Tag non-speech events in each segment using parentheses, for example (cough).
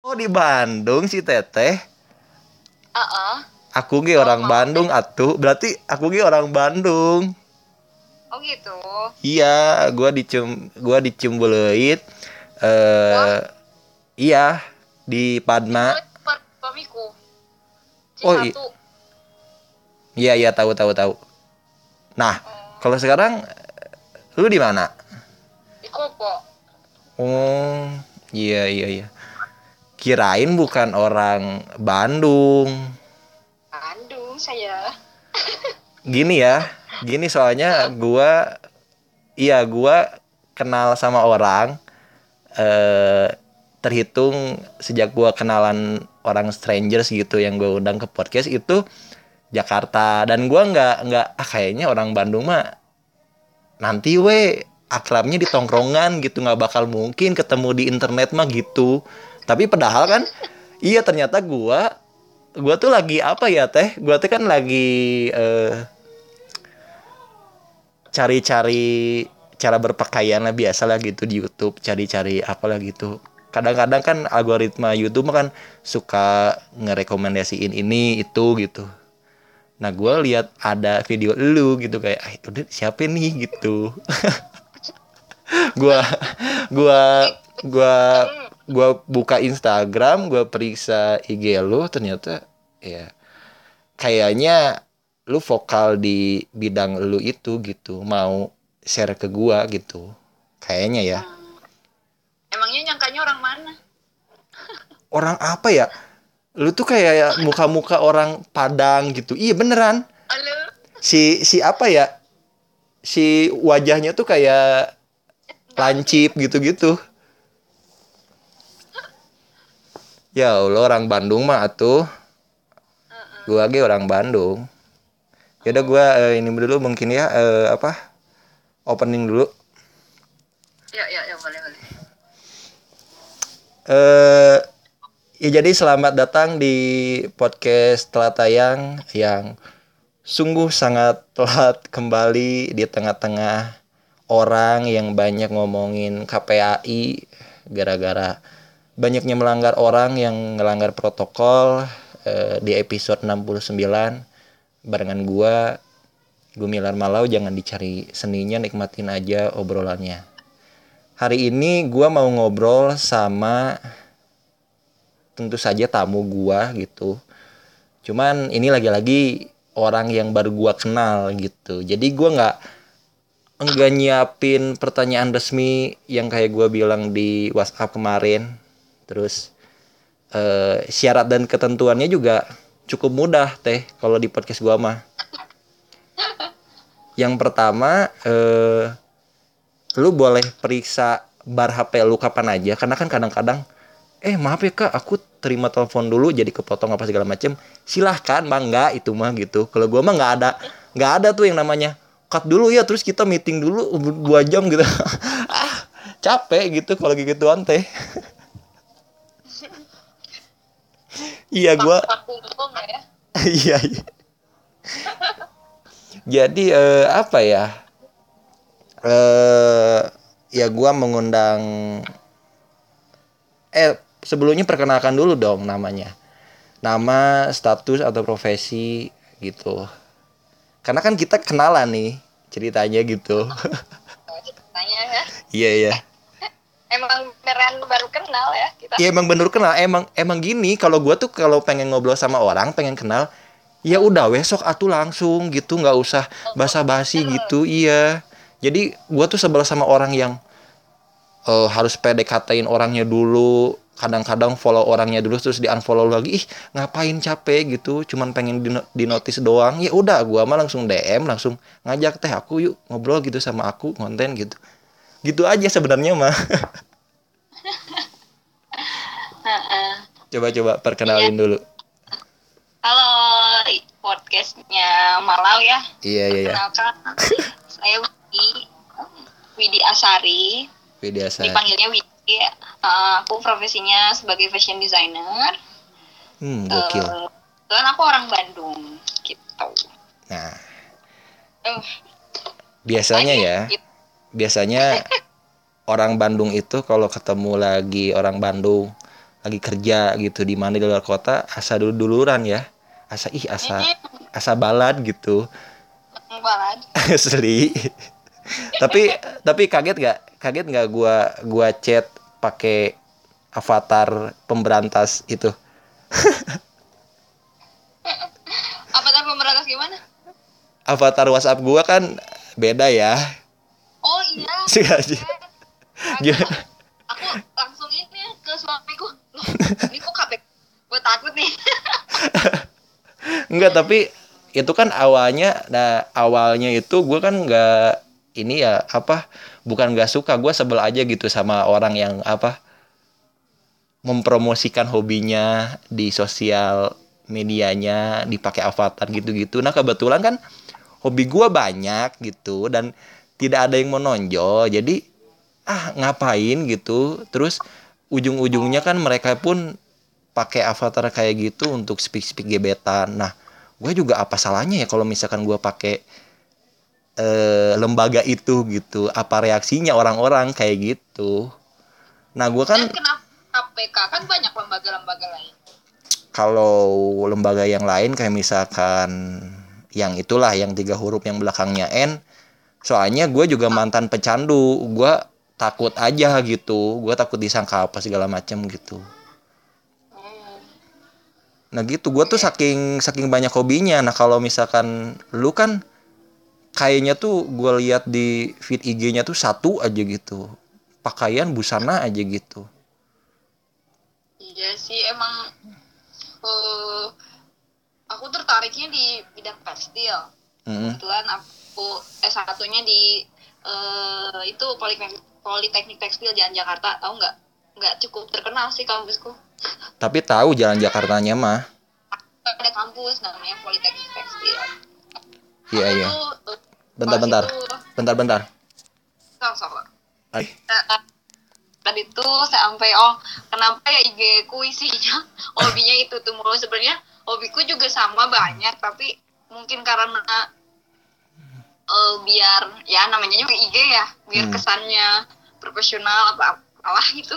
Oh di Bandung si Teteh. Heeh. Aku ge orang Bandung atuh. Berarti aku ge orang Bandung. Oh gitu. Iya, gua dicum gua di Ciumbuleuit. Eh iya, di Padma. Oh, i- Cihatu. Iya, iya tahu tahu tahu. Nah, kalau sekarang lu di mana? Di Kopo. Oh, iya iya iya. Kirain bukan orang Bandung. Bandung saya. Gini ya, gini soalnya gua iya gua kenal sama orang eh terhitung sejak gua kenalan orang strangers gitu yang gua undang ke podcast itu Jakarta dan gua nggak nggak ah kayaknya orang Bandung mah nanti we akrabnya di tongkrongan gitu nggak bakal mungkin ketemu di internet mah gitu tapi padahal kan iya ternyata gua gua tuh lagi apa ya teh? Gua tuh kan lagi eh, cari-cari cara berpakaian lah biasa lah gitu di YouTube cari-cari apalah gitu. Kadang-kadang kan algoritma YouTube kan suka ngerekomendasiin ini itu gitu. Nah gue lihat ada video lu gitu kayak ah udah siapa nih gitu. (laughs) Gua gua gua gua buka Instagram gua periksa IG lu ternyata ya kayaknya lu vokal di bidang lu itu gitu mau share ke gua gitu kayaknya ya. Emangnya nyangkanya orang mana? (laughs) orang apa ya? Lu tuh kayak muka-muka orang Padang gitu. Iya beneran. Halo. si si apa ya? Si wajahnya tuh kayak lancip gitu-gitu ya Allah orang Bandung mah atuh. Gua ge orang Bandung. Yaudah gua eh, ini dulu mungkin ya eh, apa opening dulu. Ya ya ya boleh boleh. eh ya jadi selamat datang di podcast telah tayang yang sungguh sangat telat kembali di tengah-tengah orang yang banyak ngomongin KPAI gara-gara banyaknya melanggar orang yang ngelanggar protokol eh, di episode 69 barengan gua Gumilar Malau jangan dicari seninya nikmatin aja obrolannya. Hari ini gua mau ngobrol sama tentu saja tamu gua gitu. Cuman ini lagi-lagi orang yang baru gua kenal gitu. Jadi gua nggak enggak nyiapin pertanyaan resmi yang kayak gua bilang di WhatsApp kemarin terus eh, syarat dan ketentuannya juga cukup mudah teh kalau di podcast gua mah. Yang pertama eh lu boleh periksa bar HP lu kapan aja karena kan kadang-kadang eh maaf ya kak aku terima telepon dulu jadi kepotong apa segala macem. Silahkan mangga itu mah gitu. Kalau gua mah nggak ada nggak ada tuh yang namanya cut dulu ya terus kita meeting dulu dua jam gitu. (laughs) Ah capek gitu kalau gituan teh iya ngomong ya. (laughs) iya iya. Jadi eh, apa ya? Eh ya gua mengundang eh sebelumnya perkenalkan dulu dong namanya. Nama status atau profesi gitu. Karena kan kita kenalan nih ceritanya gitu. (laughs) Ya. iya iya Emang beneran baru kenal ya kita. Iya emang bener kenal. Emang emang gini kalau gua tuh kalau pengen ngobrol sama orang pengen kenal ya udah besok atuh langsung gitu nggak usah basa-basi gitu iya. Jadi gua tuh sebel sama orang yang eh, harus PDKT-in orangnya dulu kadang-kadang follow orangnya dulu terus di unfollow lagi ih ngapain capek? gitu cuman pengen di, di notice doang. Ya udah gua mah langsung DM langsung ngajak teh aku yuk ngobrol gitu sama aku konten gitu gitu aja sebenarnya mah (laughs) coba-coba perkenalin dulu Halo podcastnya Malau ya. iya iya iya saya Widi Widi Asari. Widya Sa- Dipanggilnya Widi. Eh, aku profesinya sebagai fashion designer. Hmm, gokil. Eh, Kebetulan aku orang Bandung gitu. Nah, Uh, biasanya ya, gitu. Biasanya orang Bandung itu kalau ketemu lagi orang Bandung lagi kerja gitu di mana di luar kota asa dulu duluran ya. Asa ih asa asa balad gitu. Balad. (laughs) Asli. Tapi tapi kaget gak kaget nggak gua gua chat pakai avatar pemberantas itu? (laughs) Avatar pemberantas gimana? Avatar WhatsApp gua kan beda ya sih aja aku langsung ini ke suamiku. Loh ini kok kabek gue takut nih. (laughs) Enggak tapi itu kan awalnya nah awalnya itu gue kan nggak ini ya apa bukan nggak suka gue sebel aja gitu sama orang yang apa mempromosikan hobinya di sosial medianya dipakai avatar gitu-gitu. Nah kebetulan kan hobi gue banyak gitu dan tidak ada yang menonjol jadi ah ngapain? gitu. Terus ujung-ujungnya kan mereka pun pakai avatar kayak gitu untuk speak speak gebetan. Nah gue juga apa salahnya ya kalau misalkan gue pakai eh, lembaga itu gitu? Apa reaksinya orang-orang kayak gitu? Nah gue kan Dan kenapa KPK kan banyak lembaga-lembaga lain. Kalau lembaga yang lain kayak misalkan yang itulah yang tiga huruf yang belakangnya N soalnya gue juga mantan pecandu gue takut aja gitu. Gue takut disangka apa segala macam gitu. Hmm. nah gitu. Gue tuh saking saking banyak hobinya. Nah kalau misalkan lu kan kayaknya tuh gue lihat di feed IG-nya tuh satu aja gitu. Pakaian busana aja gitu. Iya sih emang uh, aku tertariknya di bidang tekstil. Mm. kebetulan aku S1 nya di uh, itu Politeknik, Politeknik Tekstil Jalan Jakarta tahu nggak? Nggak cukup terkenal sih kampusku. Tapi tahu jalan Jakartanya mah. Ada kampus namanya Politeknik Tekstil iya Aku iya. tuh, bentar pas bentar. itu- bentar bentar. Salah, salah. Ay. Nah, tadi tuh sampai oh kenapa ya IG ku isinya? (laughs) Hobinya itu tuh mulu. Sebenarnya hobiku juga sama banyak tapi mungkin karena eh, biar ya namanya juga IG ya biar Hmm. kesannya profesional apa apalah gitu.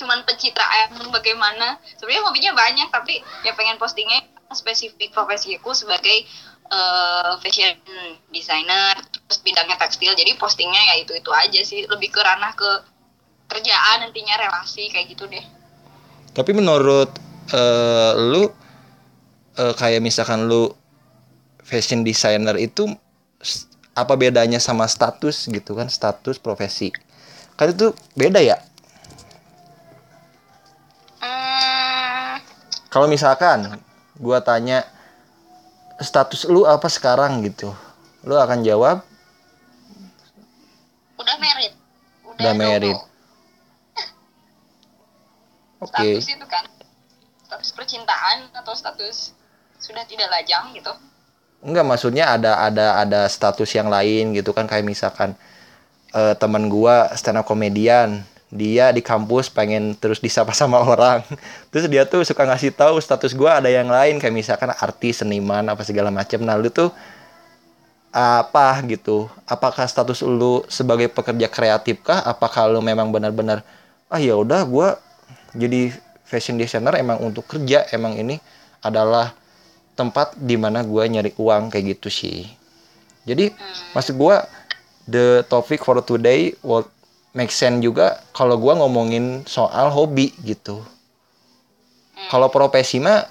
Cuman pencitraan bagaimana? Sebenarnya hobinya banyak tapi ya pengen postingnya spesifik profesiku sebagai eh, fashion designer terus bidangnya tekstil. Jadi postingnya ya itu itu aja sih. Lebih ke ranah ke kerjaan nantinya relasi kayak gitu deh. Tapi menurut eh, lu eh, kayak misalkan lu fashion designer itu apa bedanya sama status gitu kan status profesi? Kan itu beda ya? Hmm, kalau misalkan gua tanya status lu apa sekarang? gitu. Lu akan jawab udah merit. Udah married. double. (laughs) oke. Status itu kan status percintaan atau status sudah tidak lajang gitu Enggak maksudnya ada ada ada status yang lain gitu kan. Kayak misalkan eh, teman gua stand up komedian dia di kampus pengen terus disapa sama (laughs) orang. Terus dia tuh suka ngasih tahu status gua ada yang lain. Kayak misalkan artis seniman apa segala macam nah lu tuh apa gitu? Apakah status lu sebagai pekerja kreatif kah? Apakah lu memang benar-benar ah ya udah gua jadi fashion designer emang untuk kerja. Emang ini adalah tempat di mana gua nyari uang kayak gitu sih. Jadi maksud gua the topic for today will make sense juga kalau gua ngomongin soal hobi gitu. Kalau profesi mah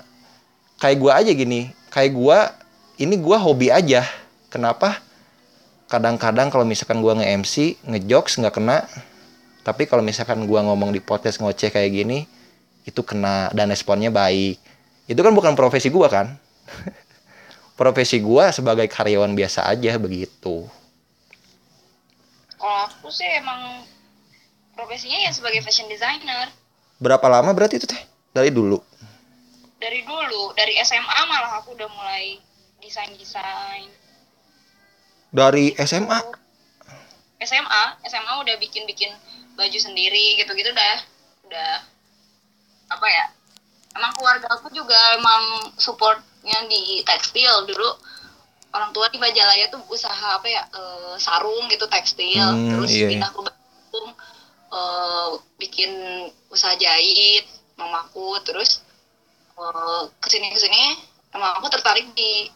kayak gua aja gini. Kayak gua ini gua hobi aja. Kenapa? Kadang-kadang kalau misalkan gua nge-MC ngejokes nggak kena. Tapi kalau misalkan gua ngomong di podcast ngoceh kayak gini itu kena dan responnya baik. Itu kan bukan profesi gua kan (laughs) profesi gua sebagai karyawan biasa aja begitu. Kalau aku sih emang profesinya ya sebagai fashion designer. Berapa lama berarti itu teh? Dari dulu? Dari dulu dari SMA malah aku udah mulai desain desain dari SMA SMA SMA udah bikin bikin baju sendiri gitu gitu udah udah apa ya emang keluarga aku juga emang supportnya di tekstil dulu orang tua di Majalaya tuh usaha apa ya eh, sarung gitu tekstil. Hmm, terus iya, iya. pindah ke Bandung eh, bikin usaha jahit mamaku. Terus uh, ke sini ke sini emang aku tertarik di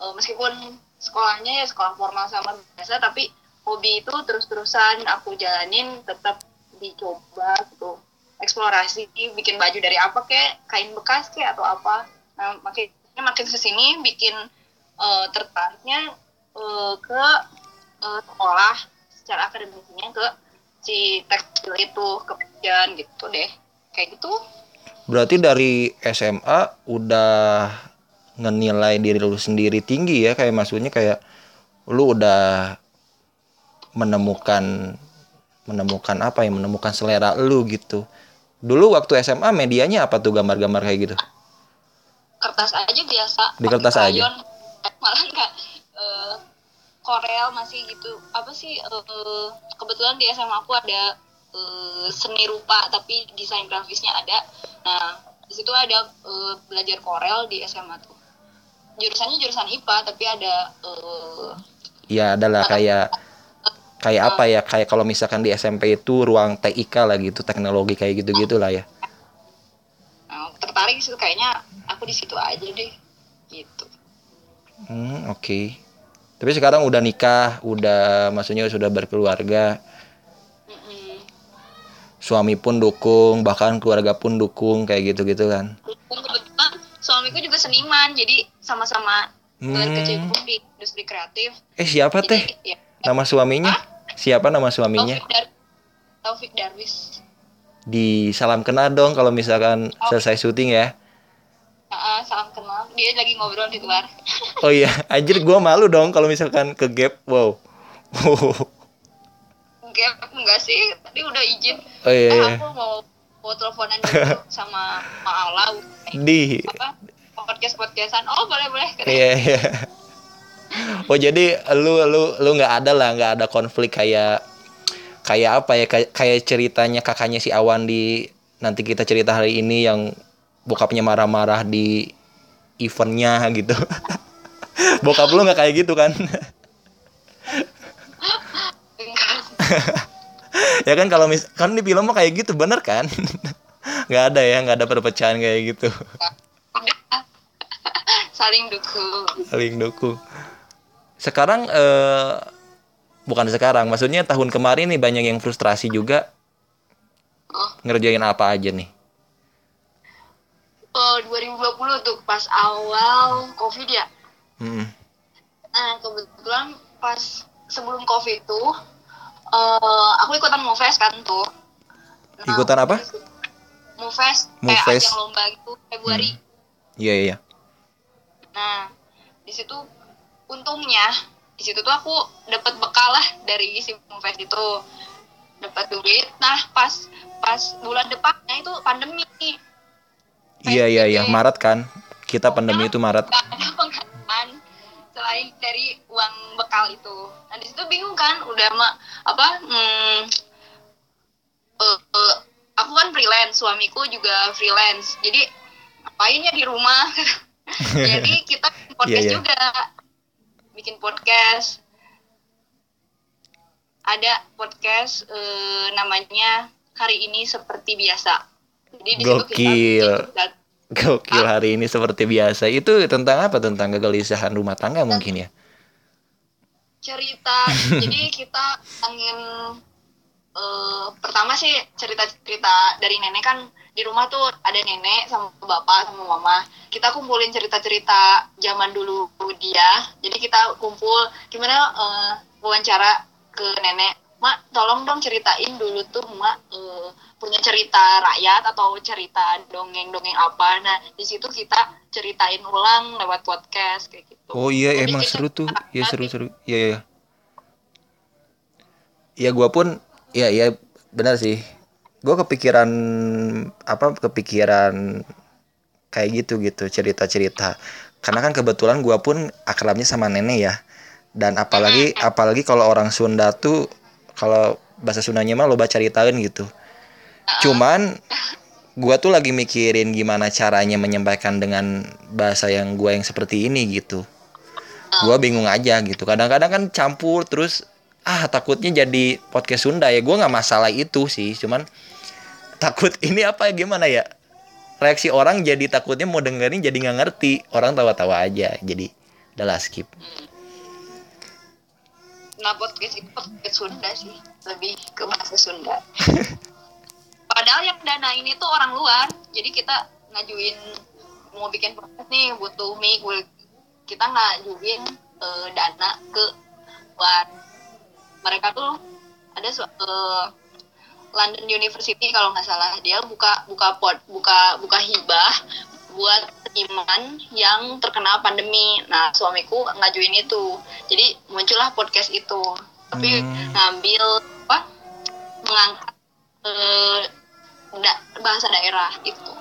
uh, meskipun sekolahnya ya sekolah formal sama biasa tapi hobi itu terus-terusan aku jalanin tetap dicoba gitu. Eksplorasi bikin baju dari apa kek kain bekas kek atau apa. Nah makin makin ke sini bikin uh, tertariknya uh, ke uh, sekolah secara akademiknya ke si tekstil itu ke pekerjaan gitu deh. Kayak gitu. Berarti dari SMA udah ngenilai diri lu sendiri tinggi ya kayak maksudnya kayak lu udah menemukan menemukan apa ya menemukan selera lu gitu. Dulu waktu SMA medianya apa tuh gambar-gambar kayak gitu kertas aja biasa. Di kertas aja? eh, (laughs) malah enggak uh, Korel masih gitu. Apa sih uh, kebetulan di SMA aku ada uh, seni rupa tapi desain grafisnya ada. Nah di situ ada uh, belajar Korel di SMA tuh. Jurusannya jurusan IPA tapi ada uh, ya adalah kayak kayak apa ya? Kayak kalau misalkan di SMP itu ruang TIK lah gitu teknologi kayak gitu gitulah ya. Nah, tertarik sih kayaknya aku di situ aja deh gitu hmm oke okay. tapi sekarang udah nikah udah maksudnya sudah berkeluarga mm suami pun dukung bahkan keluarga pun dukung kayak gitu gitu kan kebetulan suamiku juga seniman jadi sama-sama hmm. di industri kreatif eh siapa jadi, teh ya, nama suaminya Hah? Siapa nama suaminya? Taufik, Dar Taufik Darwis. Di salam kenal dong kalau misalkan oh. selesai syuting ya. Salam kenal. Dia lagi ngobrol di luar. (laughs) oh iya, anjir gue malu dong kalau misalkan ke gap. Wow. (laughs) gap enggak sih, tadi udah izin. Oh iya. Eh, aku mau mau teleponan dulu (laughs) sama Maala. Di apa? Podcast podcastan. Oh boleh boleh. Iya iya oh jadi lu lu lu nggak ada lah nggak ada konflik kayak kayak apa ya kayak, kayak ceritanya kakaknya si Awan di nanti kita cerita hari ini yang bokapnya marah-marah di eventnya gitu. (laughs) Bokap lu nggak kayak gitu kan? (laughs) Ya kan kalau mis kan di film mah kayak gitu bener kan? (laughs) Nggak ada ya nggak ada perpecahan kayak gitu. Saling dukung. Saling dukung. Sekarang eh, bukan sekarang maksudnya tahun kemarin nih banyak yang frustrasi juga. Oh. ngerjain apa aja nih oh 2020 tuh pas awal covid ya. Hmm. nah kebetulan pas sebelum covid tuh uh, aku ikutan Movest kan tuh. Nah, ikutan apa? Movest kayak ajang lomba gitu Februari. Iya hmm. iya. Yeah, yeah. nah di situ untungnya di situ tuh aku dapat bekal lah dari si Fest itu. Dapat duit. Nah pas pas bulan depannya itu pandemi iya iya iya. Maret kan? Kita pandemi itu Maret. ada penghasilan selain dari uang bekal itu. Nah di situ bingung kan? Udah mah apa hmm, uh, uh, aku kan freelance suamiku juga freelance. Jadi ngapainnya di rumah? (laughs) Jadi (laughs) kita podcast yeah, yeah. juga. Bikin podcast. Ada podcast uh, namanya hari ini seperti biasa. Jadi di gokil. kita gokil hari ini seperti biasa. Itu tentang apa? Tentang kegelisahan rumah tangga mungkin ya? cerita. (laughs) Jadi kita ingin uh, pertama sih cerita-cerita dari nenek. Kan di rumah tuh ada nenek sama bapak sama mama. Kita kumpulin cerita-cerita zaman dulu dia. Jadi kita kumpul. Gimana uh, wawancara ke nenek mak tolong dong ceritain dulu tuh mak uh, punya cerita rakyat atau cerita dongeng-dongeng apa. Nah di situ kita ceritain ulang lewat podcast kayak gitu. Oh iya Jadi emang seru tuh. ya seru-seru iya iya. Ya gua pun ya ya benar sih. Gue kepikiran apa kepikiran kayak gitu gitu cerita cerita karena kan kebetulan gue pun akrabnya sama nenek ya. Dan apalagi apalagi kalau orang Sunda tuh kalau bahasa Sundanya mah lo baca ceritain gitu. Cuman gue tuh lagi mikirin gimana caranya menyampaikan dengan bahasa yang gue yang seperti ini gitu. Gue bingung aja gitu. Kadang-kadang kan campur terus ah takutnya jadi podcast Sunda. Ya gue nggak masalah itu sih. Cuman takut (laughs) ini apa gimana ya? Reaksi orang jadi takutnya mau dengerin jadi nggak ngerti. Orang tawa-tawa aja. Jadi udahlah skip nah podcast itu podcast Sunda sih. Lebih ke bahasa Sunda. (laughs) Padahal yang dana ini tuh orang luar. Jadi kita ngajuin mau bikin podcast nih butuh mic kita ngajuin uh, dana ke luar. Mereka tuh ada uh, London University kalau nggak salah. Dia buka buka pot buka buka hibah buat seniman yang terkena pandemi. Nah suamiku ngajuin itu, jadi muncullah podcast itu. Tapi hmm. ngambil apa? Mengangkat eh, da bahasa daerah itu.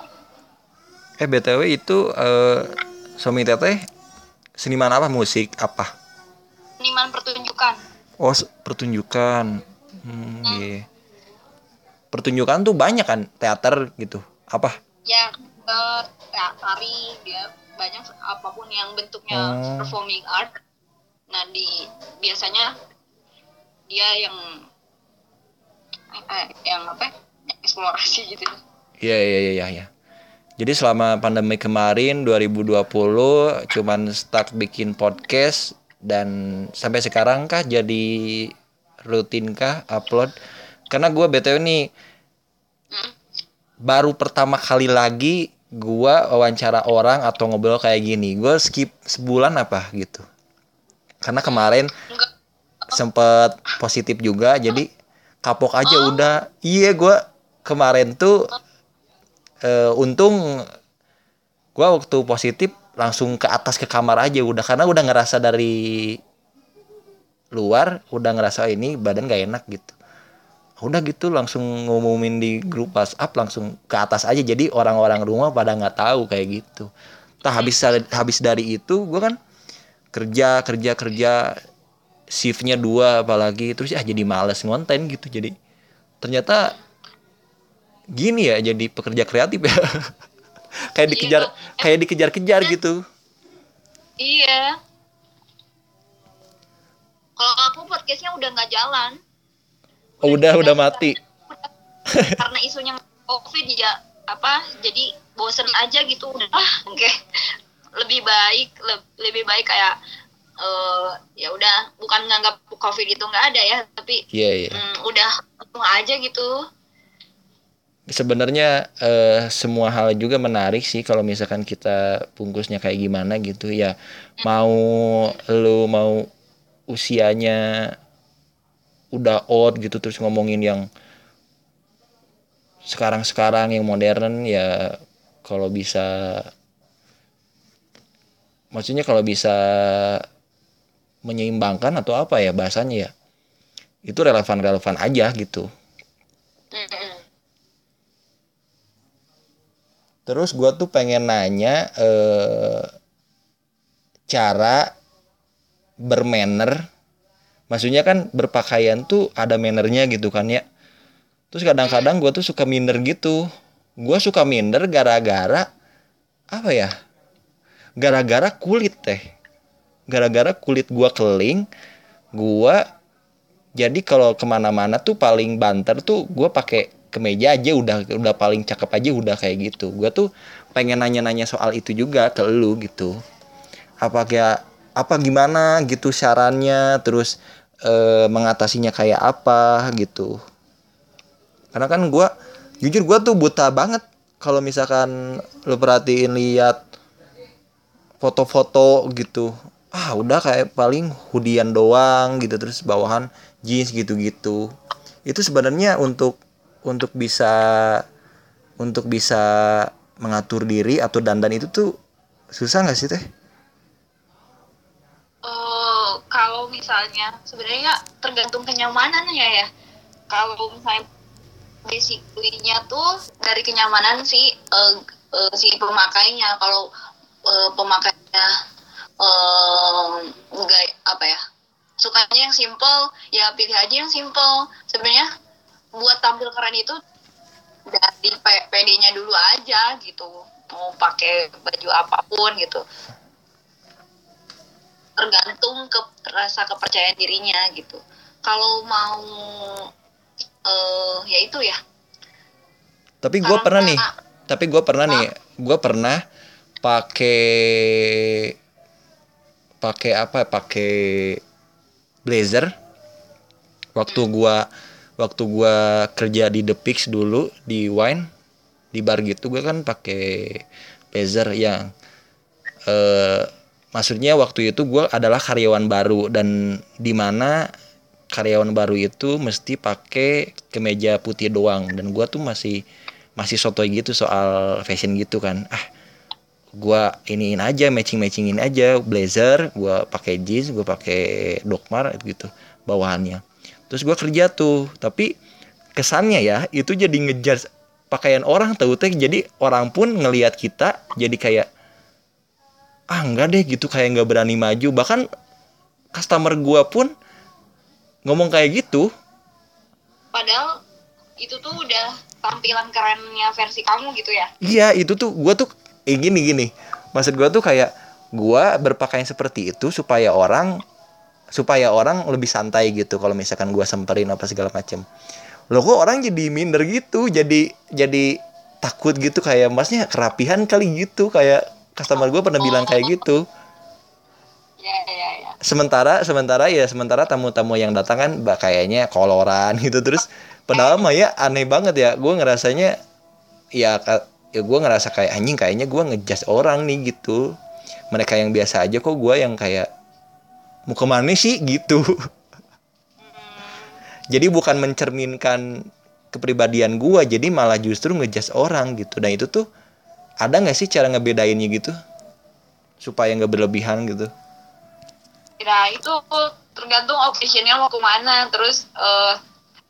Eh btw itu eh, suami teteh seniman apa musik apa? Seniman pertunjukan. Oh pertunjukan. Hmm, hmm. Yeah. Pertunjukan tuh banyak kan teater gitu. Apa? Ya uh, tari dia banyak apa pun yang bentuknya hmm. performing art nah di biasanya dia yang eh, yang apa eksplorasi gitu iya iya iya iya ya. jadi selama pandemi kemarin 2020 cuman start bikin podcast dan sampai sekarang kah jadi rutin kah upload karena gue btw nih hmm? baru pertama kali lagi gua wawancara orang atau ngobrol kayak gini gua skip sebulan apa gitu. Karena kemarin sempet positif juga jadi kapok aja oh. udah. Iya gua kemarin tuh uh, untung gua waktu positif langsung ke atas ke kamar aja udah karena udah ngerasa dari luar udah ngerasa ini badan gak enak gitu udah gitu langsung ngumumin di grup WhatsApp langsung ke atas aja. Jadi orang-orang rumah pada nggak tahu kayak gitu. Tak habis habis dari itu gue kan kerja kerja kerja shiftnya dua apalagi terus ya jadi males ngonten gitu. Jadi ternyata gini ya jadi pekerja kreatif ya. (laughs) Kayak iya, dikejar kayak dikejar-kejar gitu. Iya. Kalau aku podcastnya udah nggak jalan oh, udah udah mati. (laughs) karena isunya covid ya apa jadi bosen aja gitu udah. Ah oke. Okay. lebih baik le lebih baik kayak uh, ya udah bukan nganggap covid itu nggak ada ya tapi yeah, yeah. Mm, udah aja gitu. Sebenarnya uh, semua hal juga menarik sih kalau misalkan kita bungkusnya kayak gimana gitu ya. Mau lu mau usianya udah out gitu terus ngomongin yang sekarang-sekarang yang modern ya kalau bisa maksudnya kalau bisa menyeimbangkan atau apa ya bahasanya ya itu relevan-relevan aja gitu. Terus gue tuh pengen nanya eh, cara bermanner maksudnya kan berpakaian tuh ada mannernya gitu kan ya. Terus kadang-kadang gue tuh suka minder gitu. Gue suka minder gara-gara apa ya gara-gara kulit teh. Gara-gara kulit gue keling gue jadi kalau ke mana-mana tuh paling banter tuh gue pakai kemeja aja udah udah paling cakep aja udah kayak gitu. Gue tuh pengen nanya-nanya soal itu juga ke lu gitu. Apa kayak apa gimana gitu sarannya terus e, mengatasinya kayak apa gitu. Karena kan gue jujur gue tuh buta banget kalau misalkan lo perhatiin lihat foto-foto gitu. Ah udah kayak paling hudian doang gitu terus bawahan jeans gitu-gitu. Itu sebenarnya untuk untuk bisa untuk bisa mengatur diri atau dandan itu tuh susah nggak sih teh? Misalnya sebenarnya tergantung kenyamanannya ya. Kalau misalnya basically-nya tuh dari kenyamanan si uh, uh, si pemakainya. Kalau uh, pemakainya enggak uh, apa ya sukanya yang simple ya pilih aja yang simple. Sebenarnya buat tampil keren itu dari PD-nya dulu aja gitu. Mau pakai baju apa pun gitu tergantung ke rasa kepercayaan dirinya gitu. Kalau mau uh, ya itu ya. Tapi gue pernah nih tapi gue pernah nih gue pernah pakai pakai apa pakai blazer. Waktu gua waktu gua kerja di The Pix dulu di wine di bar gitu gue kan pakai blazer yang eh maksudnya waktu itu gua adalah karyawan baru dan di mana karyawan baru itu mesti pakai kemeja putih doang. Dan gua tuh masih masih sotoy gitu soal fashion gitu kan. Ah gua iniin aja matching matchingin aja. Blazer gua pakai jeans gua pakai dokmar gitu bawahannya. Terus gua kerja tuh tapi kesannya ya itu jadi ngejar pakaian orang tahu teh. Jadi orang pun ngelihat kita jadi kayak ah enggak deh gitu kayak nggak berani maju. Bahkan customer gua pun ngomong kayak gitu. Padahal itu tuh udah tampilan kerennya versi kamu gitu ya? Iya itu tuh gua tuh eh, gini gini. Maksud gua tuh kayak gua berpakaian seperti itu supaya orang supaya orang lebih santai gitu kalau misalkan gua semperin apa segala macem. Lo kok orang jadi minder gitu? Jadi jadi takut gitu kayak masnya kerapihan kali gitu kayak customer gua pernah bilang kayak gitu. Ya ya ya sementara sementara ya sementara tamu-tamu yang datang kan bah, kayaknya koloran gitu. Terus padahal mah ya aneh banget ya. Gue ngerasanya ya ya gue ngerasa kayak anjing kayaknya gue ngejudge orang nih gitu. Mereka yang biasa aja kok gue yang kayak mau ke mana sih? gitu. Jadi bukan mencerminkan kepribadian gue jadi malah justru ngejudge orang gitu. Dan itu tuh ada nggak sih cara ngebedainnya gitu? Supaya nggak berlebihan gitu? Nah itu tergantung occasionnya mau ke mana. Terus eh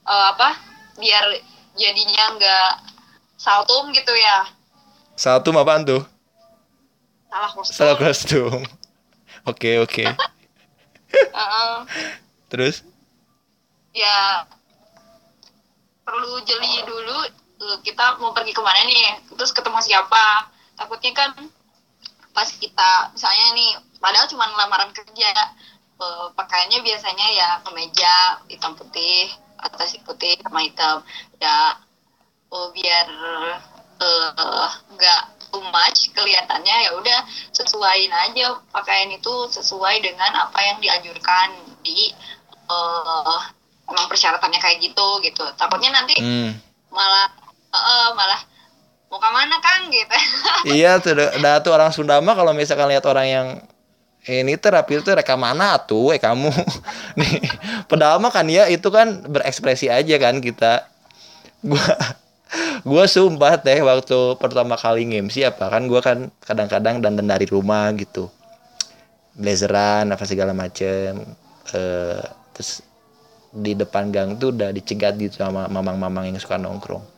eh, apa? Biar jadinya nggak saltum gitu ya. Satu apaan tuh? Salah kostum. Salah kostum. (laughs) Oke oke. (laughs) Heeh. terus? Ya perlu jeli dulu kita mau pergi ke mana nih? Terus ketemu siapa? Takutnya kan pas kita misalnya nih padahal cuma lamaran kerja. Eh, pakaiannya biasanya ya kemeja hitam putih atas putih sama hitam. Ya eh, biar eh, nggak too much kelihatannya ya udah sesuaiin aja pakaian itu sesuai dengan apa yang dianjurkan di eh emang persyaratannya kayak gitu gitu. Takutnya nanti hmm. malah eh, malah mau ke mana kang? Gitu. (laughs) Iya tuh udah tuh orang Sunda mah kalau misalkan lihat orang yang ini terapi itu reka mana tuh eh kamu. (laughs) Nih padahal mah kan ya itu kan berekspresi aja kan kita. Gua (laughs) gua sumpah teh waktu pertama kali ngemsi apa kan gua kan kadang-kadang dandan dari rumah gitu. Blazeran apa segala macem eh terus di depan gang tuh udah dicegat gitu sama mamang-mamang yang suka nongkrong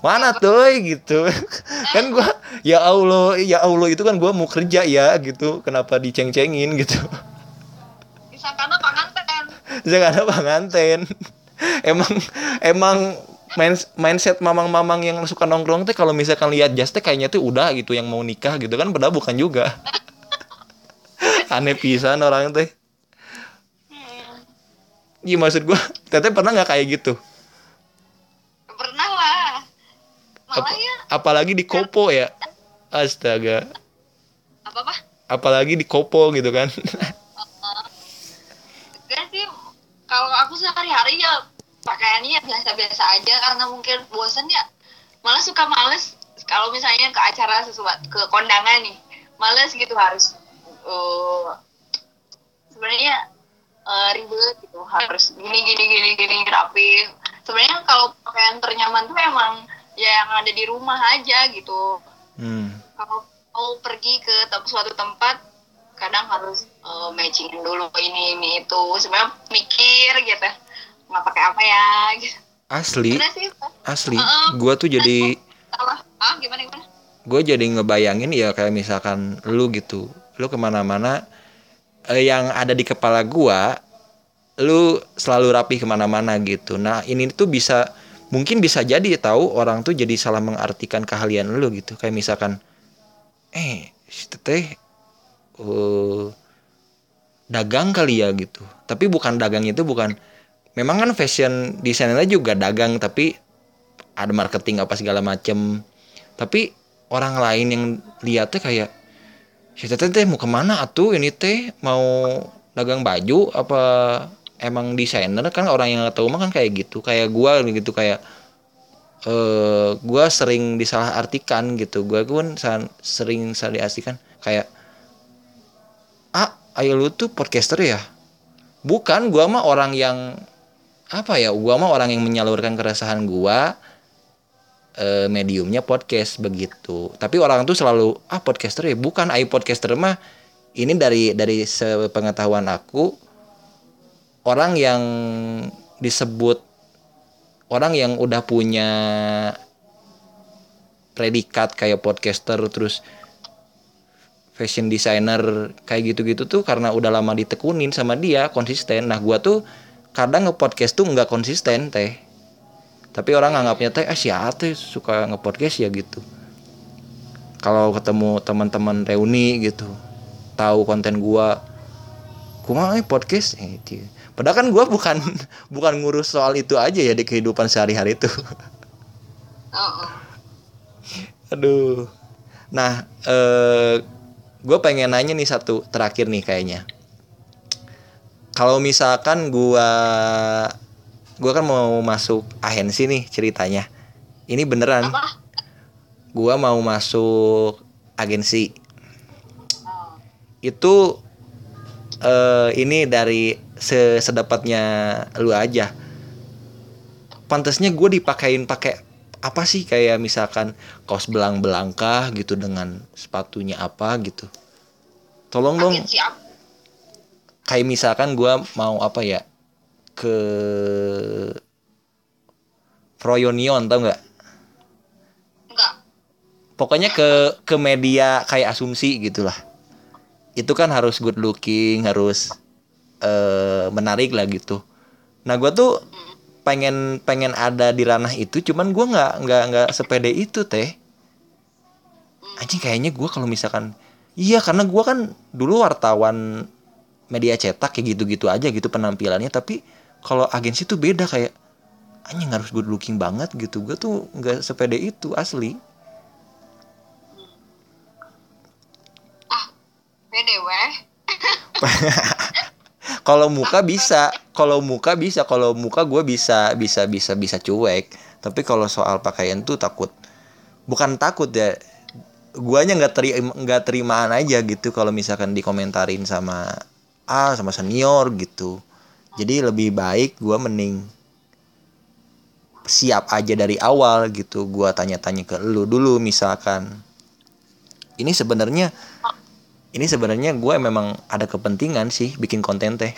mana tuh gitu. (laughs) Kan gua ya Allah ya Allah itu kan gua mau kerja ya gitu. Kenapa diceng-cengin gitu? Disangkana panganten jangan ada penganten (laughs) emang emang main, mindset mamang-mamang yang suka nongkrong teh kalau misalkan lihat jas teh kayaknya tuh udah gitu yang mau nikah gitu. Kan padahal bukan juga. (laughs) Aneh pisan orang teh. Iya maksud gua teteh pernah nggak kayak gitu Ap- ya. apalagi di kopo ya. Astaga. Apa apa apalagi di kopo gitu kan. (laughs) Gak sih. Kalau aku sehari-hari ya pakaiannya ya biasa-biasa aja karena mungkin bosen ya. Malah suka males kalau misalnya ke acara sesuatu ke kondangan nih. Males gitu harus uh, sebenarnya uh, ribet gitu. Harus gini gini gini gini rapi. Sebenarnya kalau pakaian ternyaman tuh emang ya yang ada di rumah aja gitu. Hmm. kalau mau pergi ke suatu tempat kadang harus uh, matching dulu ini ini itu. Sebenarnya mikir gitu nggak pakai apa ya gitu. Asli sih asli. Heeh. gua tuh jadi ah gimana gimana? Gue jadi ngebayangin ya kayak misalkan lu gitu lu ke mana-mana eh, yang ada di kepala gua lu selalu rapi ke mana-mana gitu. Nah ini tuh bisa mungkin bisa jadi tahu orang tuh jadi salah mengartikan keahlian lu gitu. Kayak misalkan eh si teteh eh, dagang kali ya gitu. Tapi bukan dagang itu bukan memang kan fashion designernya juga dagang tapi ada marketing apa segala macem. Tapi orang lain yang lihatnya kayak si teteh teh mau ke mana atuh ini teh? Mau dagang baju apa emang desainer kan orang yang tahu mah kan kayak gitu kayak gua gitu kayak eh gua sering disalahartikan gitu. Gua pun sering salah diartikan kayak ah ayo lu tuh podcaster ya? Bukan gua mah orang yang apa ya gua mah orang yang menyalurkan keresahan gua eh, mediumnya podcast begitu. Tapi orang tuh selalu ah podcaster ya? Bukan ayo podcaster mah ini dari dari sepengetahuan aku orang yang disebut orang yang udah punya predikat kayak podcaster terus fashion designer kayak gitu-gitu tuh karena udah lama ditekunin sama dia konsisten. Nah gua tuh kadang nge-podcast tuh nggak konsisten teh. Tapi orang nganggapnya teh ah siapa teh suka nge-podcast ya gitu. Kalau ketemu teman-teman reuni gitu tahu konten gua kumaha eh, podcast? Eh. Padahal kan gua bukan (laughs) bukan ngurus soal itu aja ya di kehidupan sehari-hari itu. Oh, aduh. Nah eh gue pengen nanya nih satu terakhir nih kayaknya. Kalau misalkan gua gua kan mau masuk agensi nih ceritanya. Ini beneran. Apa? gua mau masuk agensi. Oh. itu eh ini dari se- sedapatnya lu aja. Pantasnya gue dipakein pakai apa sih? Kayak misalkan kaos belang belangkah gitu dengan sepatunya apa gitu. Tolong dong. kayak misalkan gua mau apa ya? Ke Froyonion tau nggak? Enggak. pokoknya ke ke media kayak asumsi gitulah. Itu kan harus good looking harus eh menarik lah gitu. Nah gua tuh pengen pengen ada di ranah itu cuman gua nggak nggak nggak sepede itu teh. Anjing kayaknya gua kalau misalkan iya karena gua kan dulu wartawan media cetak kayak gitu-gitu aja gitu penampilannya tapi kalau agensi tuh beda kayak anjing harus good looking banget gitu. Gue tuh nggak sepede itu asli. Pede weh. (laughs) kalau muka bisa kalau muka bisa kalau muka gue bisa bisa bisa bisa cuek. Tapi kalau soal pakaian tuh takut. Bukan takut ya guanya nggak terima nggak terimaan aja gitu kalau misalkan dikomentarin sama ah sama senior gitu. Jadi lebih baik gua mending siap aja dari awal gitu gua tanya-tanya ke lu dulu misalkan. Ini sebenarnya ini sebenarnya gue memang ada kepentingan sih bikin konten teh.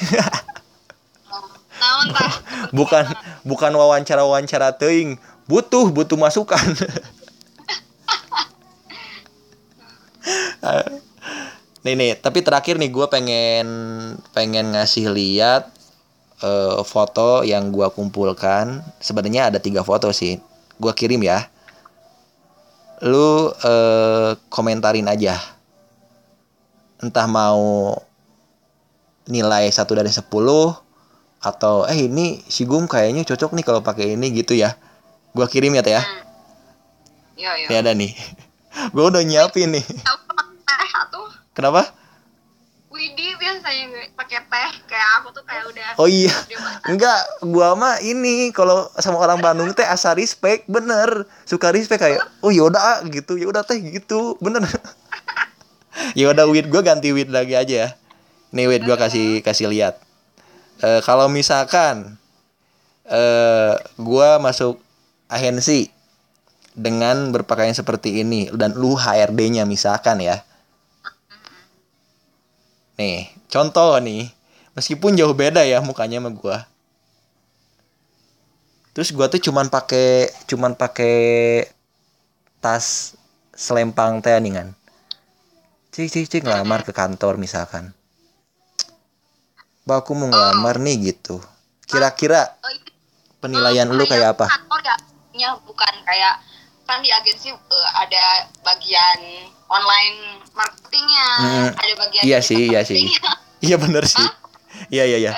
Tah? (laughs) bukan bukan wawancara wawancara teing butuh butuh masukan. (laughs) Nih nih tapi terakhir nih gue pengen pengen ngasih lihat eh, foto yang gue kumpulkan. Sebenarnya ada tiga foto sih. Gue kirim ya. Lu eh, komentarin aja entah mau nilai satu dari 10 atau eh ini si Gum kayaknya cocok nih kalau pakai ini gitu ya. Gua kirim ya teh ya? Iya, iya. ini ada nih. (laughs) Gua udah nyiapin nih. Teh kenapa? Widi biasanya gue pakai teh. Kayak aku tuh kayak udah oh iya. (laughs) Enggak gua mah ini kalau sama orang Bandung teh asa respect bener. Suka respect kayak oh yaudah ah, gitu. Yaudah teh gitu. Bener (laughs) yaudah wit gua ganti wit lagi aja ya. Nih wit gua kasih kasih lihat. Eh, kalau misalkan eh gua masuk agensi dengan berpakaian seperti ini dan lu HRD-nya misalkan ya. Nih contoh nih meskipun jauh beda ya mukanya sama gua. Terus gua tuh cuman pakai cuman pakai tas selempang teh kan cik cik cik ngelamar ke kantor misalkan. Bah aku mau ngelamar nih gitu. Kira-kira Oh, itu penilaian Oh, lu kayak apa? kantor ya? Nya bukan kayak kan di agensi eh, ada bagian online marketingnya Hmm, ada bagian iya sih, iya sih. (laughs) iya bener sih. Iya iya iya.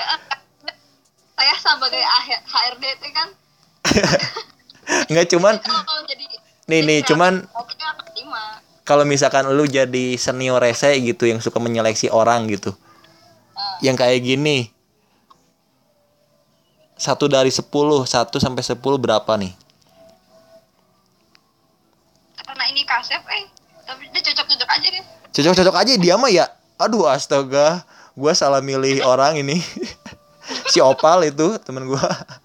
Saya sebagai HRD itu kan. (laughs) Nggak cuman (laughs) oh, nih nih cuman. Kalau misalkan lu jadi senior rese gitu yang suka menyeleksi orang gitu yang kayak gini satu dari sepuluh satu sampai sepuluh berapa nih Karena ini kasep, eh. Tapi dia cocok-cocok aja deh. cocok-cocok aja dia mah ya aduh astaga gua salah milih orang ini (laughs) si opal itu temen Delapan.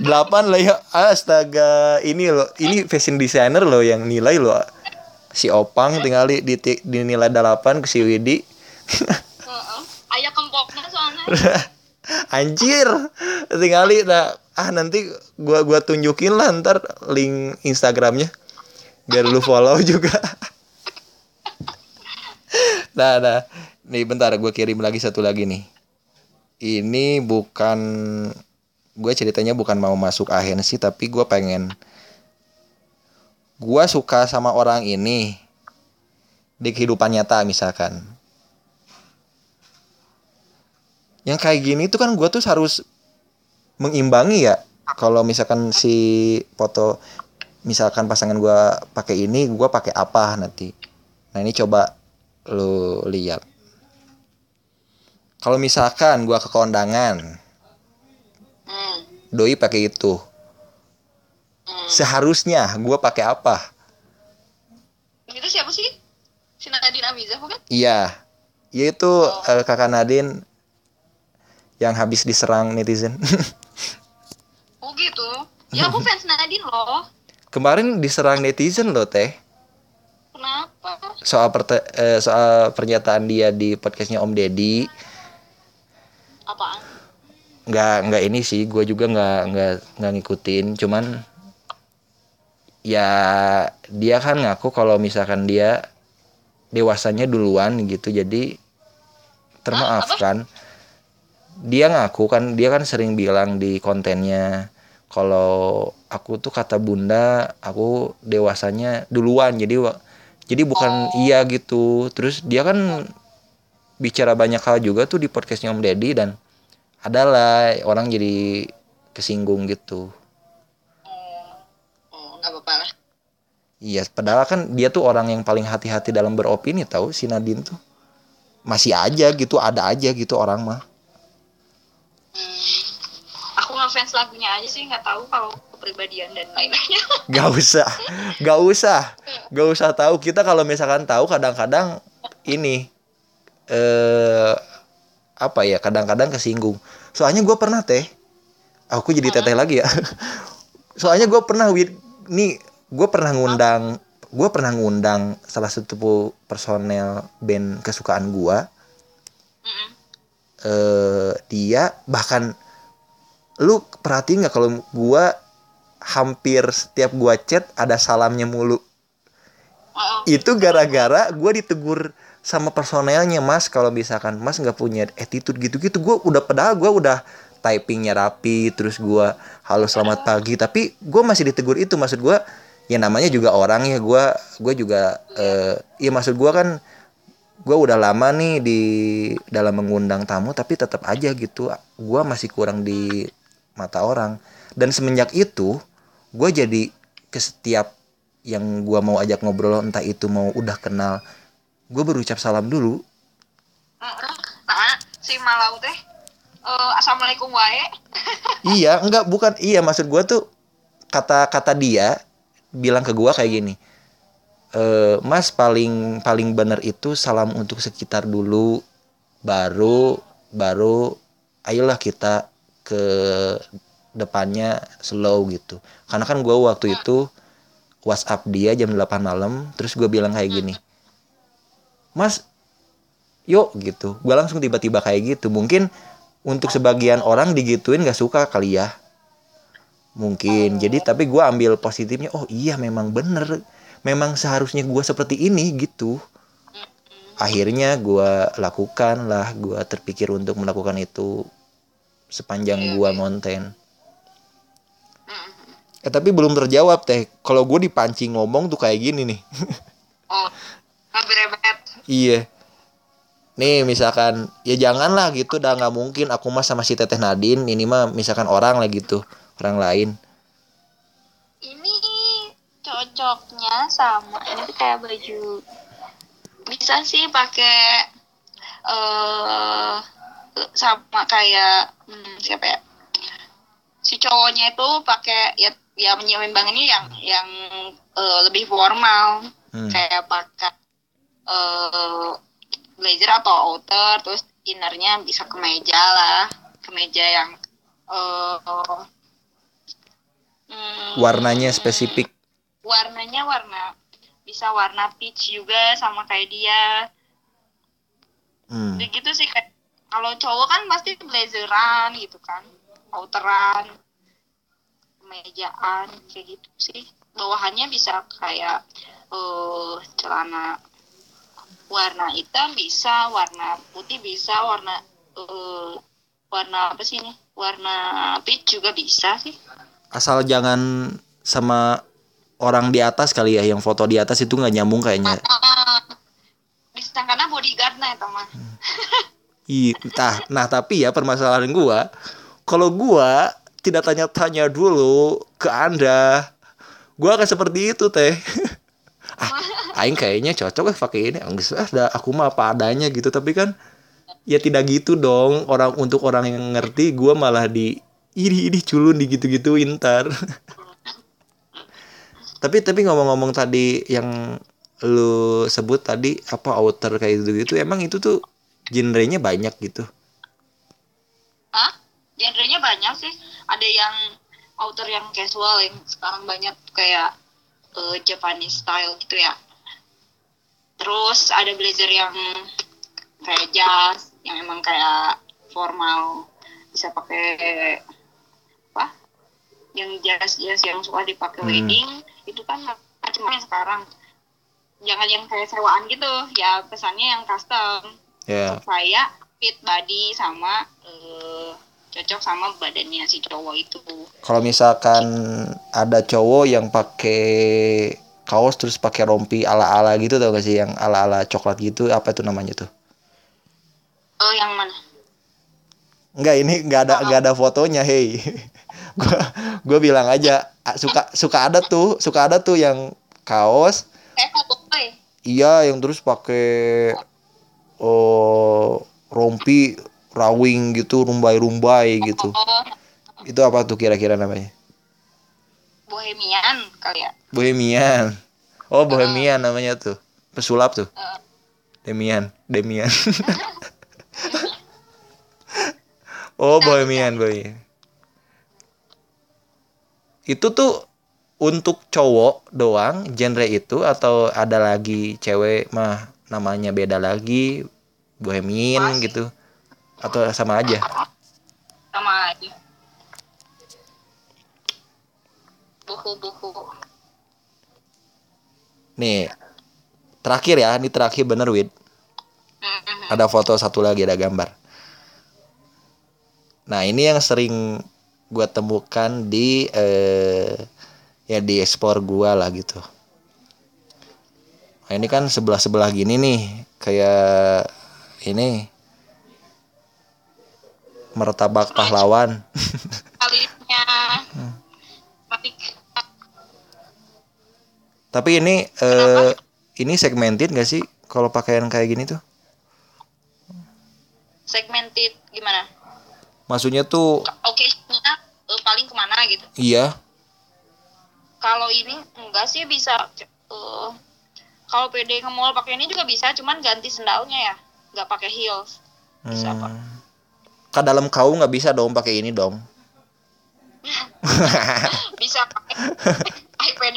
Delapan lah ya. Astaga ini loh ini fashion designer loh yang nilai loh. Si opang tinggal di, di dinilai delapan ke si Widi. Ayah kempoknya soalnya. (laughs) anjir. Tinggal nah, ah nanti gua gua tunjukin lah ntar link Instagramnya. Biar lu follow (laughs) juga. Nah nah. Nih bentar gue kirim lagi satu lagi nih. Ini bukan gue ceritanya bukan mau masuk ahensi tapi gue pengen. Gue suka sama orang ini di kehidupan nyata misalkan. Yang kayak gini tuh kan gue tuh harus mengimbangi ya. Kalau misalkan si foto misalkan pasangan gue pakai ini gue pakai apa nanti? Nah ini coba lu lihat. Kalau misalkan gue ke kondangan. Doi pakai itu Hmm. seharusnya gue pakai apa Itu siapa sih? Si Nadine Amiza bukan? iya yaitu eh, kakak Nadine yang habis diserang netizen (laughs) Oh gitu. Ya aku fans Nadine loh. kemarin diserang netizen loh teh Kenapa? soal perte- eh, soal pernyataan dia di podcastnya Om Deddy Apaan? Nggak nggak ini sih gue juga nggak nggak nggak ngikutin. Cuman ya dia kan ngaku kalau misalkan dia dewasanya duluan gitu. Jadi termaafkan. Dia ngaku kan dia kan sering bilang di kontennya kalau aku tuh kata bunda aku dewasanya duluan. Jadi jadi bukan iya gitu. Terus dia kan bicara banyak hal juga tuh di podcastnya Om Deddy dan adalah orang jadi kesinggung gitu Oh, nggak apa-apa lah. iya padahal kan dia tuh orang yang paling hati-hati dalam beropini tahu si Nadine tuh masih aja gitu ada aja gitu orang mah Hmm. Aku ngefans lagunya aja sih, nggak tahu kalau kepribadian dan lain-lainnya. (laughs) Gak usah, gak usah, gak usah tahu. Kita kalau misalkan tahu kadang-kadang ini eh apa ya? Kadang-kadang kesinggung. Soalnya gue pernah teh, aku jadi teteh lagi ya. (laughs) Soalnya gue pernah nih gue pernah ngundang, gue pernah ngundang salah satu personel band kesukaan gue. Eh dia bahkan lu perhatiin nggak kalau gua hampir setiap gua chat ada salamnya mulu Oh, itu gara-gara gua ditegur sama personelnya mas. Kalau misalkan mas nggak punya attitude gitu-gitu gua udah padahal gua udah typingnya rapi terus gua halo selamat pagi. Tapi gua masih ditegur itu maksud gua ya namanya juga orang ya gua gua juga eh ya maksud gua kan gua udah lama nih di dalam mengundang tamu tapi tetap aja gitu gua masih kurang di mata orang. Dan semenjak itu gua jadi ke setiap yang gua mau ajak ngobrol entah itu mau udah kenal gue berucap salam dulu. Nah, si Malau teh eh, Assalamualaikum wae. (laughs) iya enggak bukan iya maksud gua tuh kata kata dia bilang ke gua kayak gini e, mas paling paling bener itu salam untuk sekitar dulu baru baru ayolah kita ke depannya slow gitu karena kan gua waktu itu WhatsApp dia jam 8 malam terus gue bilang kayak gini mas yuk gitu. Gue langsung tiba-tiba kayak gitu. Mungkin untuk sebagian orang digituin gak suka kali ya. Mungkin. Jadi tapi gue ambil positifnya oh iya memang bener. Memang seharusnya gue seperti ini gitu. Akhirnya gue lakukan lah gue terpikir untuk melakukan itu sepanjang gue ngonten Mm-mm. eh tapi belum terjawab teh. Kalau gue dipancing ngomong tuh kayak gini nih. Oh, berebet. Iya. Nih misalkan ya janganlah gitu udah nggak mungkin aku mah sama si Teteh Nadine ini mah misalkan orang lah gitu orang lain ini cocoknya sama ini kayak baju bisa sih pakai eh sama kayak hmm, siapa ya si cowoknya itu pakai ya ya menyeimbang ini yang yang eh, lebih formal Hmm. kayak pakai eh blazer atau outer terus innernya bisa kemeja lah kemeja yang eh hmm, Warnanya spesifik. warnanya warna bisa warna peach juga sama kayak dia Hmm. Gitu sih kayak kalau cowok kan pasti blazeran gitu kan outeran kemejaan kayak gitu sih bawahannya bisa kayak eh celana warna hitam bisa warna putih bisa warna eh warna apa sih ini warna peach juga bisa sih Asal jangan sama orang di atas kali ya yang foto di atas itu nggak nyambung kayaknya. ah, disangkanya bodyguard nah itu mah (laughs) Iya, nah, nah tapi ya permasalahan gua, kalau gua tidak tanya-tanya dulu ke Anda, gua akan seperti itu teh. (laughs) ah, aing kayaknya cocok eh pakai ini. Enggak ah, dah, aku mah apa adanya gitu, tapi kan ya tidak gitu dong. Orang untuk orang yang ngerti, gua malah di ini ini culun di gitu-gituin ntar. (laughs) tapi tapi ngomong-ngomong tadi yang lu sebut tadi apa outer kayak gitu gitu emang itu tuh genrenya banyak gitu Hah? Genrenya banyak sih. Ada yang outer yang casual yang sekarang banyak kayak eh, Japanese style gitu ya. Terus ada blazer yang kayak jas, yang emang kayak formal, bisa pakai apa? Yang jas jas yang suka dipakai Hmm. wedding itu kan macam-macam sekarang. Jangan yang kayak sewaan gitu, ya pesannya yang custom ya saya fit body sama eh, cocok sama badannya si cowok itu. Kalau misalkan ada cowok yang pakai kaos terus pakai rompi ala-ala gitu tau gak sih? Yang ala-ala coklat gitu apa itu namanya tuh? Oh yang mana? Enggak ini nggak ada nggak ada fotonya hey. (laughs) Gua gua bilang aja suka suka ada tuh suka ada tuh yang kaos. Iya yang terus pakai oh rompi rawing gitu rumbai-rumbai gitu oh itu apa tuh kira-kira namanya bohemian kali ya Bohemian. Oh, Bohemian namanya tuh. Pesulap tuh. Eh, Demian, Demian. (laughs) oh, Bohemian, Bohemian. Itu tuh untuk cowok doang genre itu atau ada lagi cewek mah namanya beda lagi Bohemian Masih. gitu atau sama aja? Sama aja. Buku-buku nih terakhir ya ini terakhir bener Wid. Mm-mm. ada foto satu lagi ada gambar. Nah ini yang sering gua temukan di eh, ya di ekspor gua lah gitu. Nah, ini kan sebelah sebelah gini nih kayak ini mertabak pahlawan. (laughs) Kalinya tapi ini eh, ini segmented gak sih kalau pakaian kayak gini tuh? Segmented gimana? Maksudnya tuh oke eh, paling ke mana gitu? Iya. Kalau ini enggak sih bisa eh, kalau PD ke mall pakai ini juga bisa cuman ganti sendalnya ya. Nggak pakai heels. Bisa apa? Hmm. Ke dalam kau nggak bisa dong pakai ini dong. (laughs) bisa pakai iPad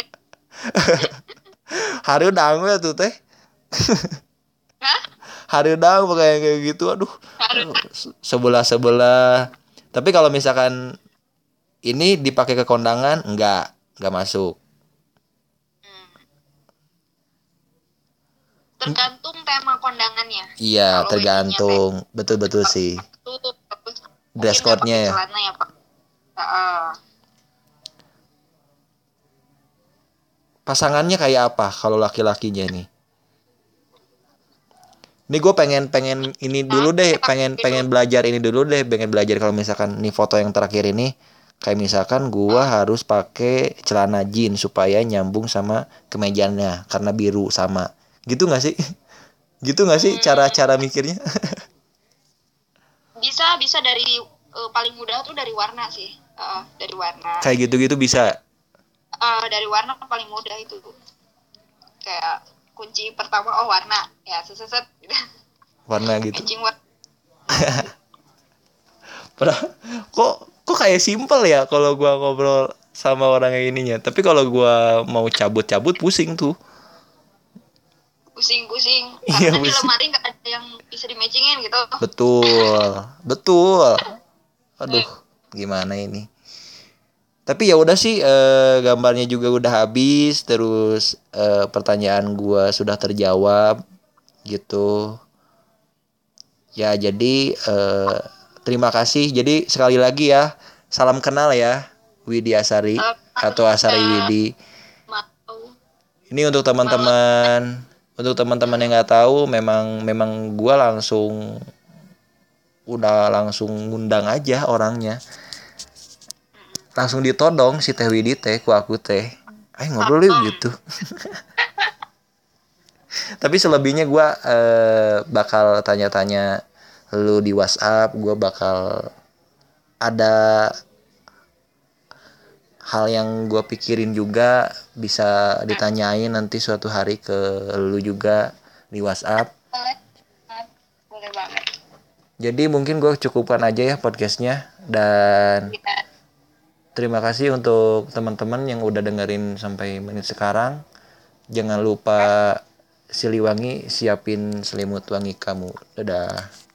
Harudang we tuh teh. Hah? Harudang pakai kayak gitu. Aduh, sebelah sebelah. Tapi kalau misalkan ini dipakai ke kondangan enggak, enggak masuk. tergantung tema kondangannya Iya, tergantung. Betul-betul sih. tuh terus Dress code-nya ya. celana ya pak. Pasangannya kayak apa kalau laki-lakinya nih? Ini gue pengen pengen ini dulu deh, pengen pengen belajar ini dulu deh, pengen belajar kalau misalkan nih foto yang terakhir ini. Kayak misalkan gua harus pakai celana jeans supaya nyambung sama kemejanya karena biru sama. Gitu nggak sih? (laughs) Gitu nggak sih cara-cara mikirnya (laughs) bisa bisa dari eh, paling mudah tuh dari warna sih. Heeh, dari warna. Kayak gitu-gitu bisa? Eh, dari warna paling mudah itu. Kayak kunci pertama oh warna. Ya seset gitu warna gitu. Matching warna. (laughs) Kok kok kayak simpel ya kalau gua ngobrol sama orang kayak ininya? Tapi kalau gua mau cabut-cabut pusing tuh. Pusing-pusing. Iya, karena di pusing. lemari nggak ada yang bisa di matchingin gitu. Betul betul. Aduh gimana ini? Tapi ya udah sih eh, gambarnya juga udah habis terus eh, pertanyaan gua sudah terjawab gitu. Ya jadi eh, terima kasih. Jadi sekali lagi ya salam kenal ya Widi Asari atau Asari Widi. Ini untuk teman-teman untuk teman-teman yang nggak tahu memang memang gua langsung udah langsung ngundang aja orangnya. Langsung ditodong si teh Widi teh ku aku teh. Ayo ngobrol yuk gitu. (laughs) Tapi selebihnya gua eh, bakal tanya-tanya lu di WhatsApp gua bakal ada hal yang gue pikirin juga bisa ditanyain nanti suatu hari ke lu juga di WhatsApp. boleh boleh banget Jadi mungkin gue cukupkan aja ya podcastnya dan kita terima kasih untuk teman-teman yang udah dengerin sampai menit sekarang. Jangan lupa Siliwangi siapin selimut wangi kamu. Dadah.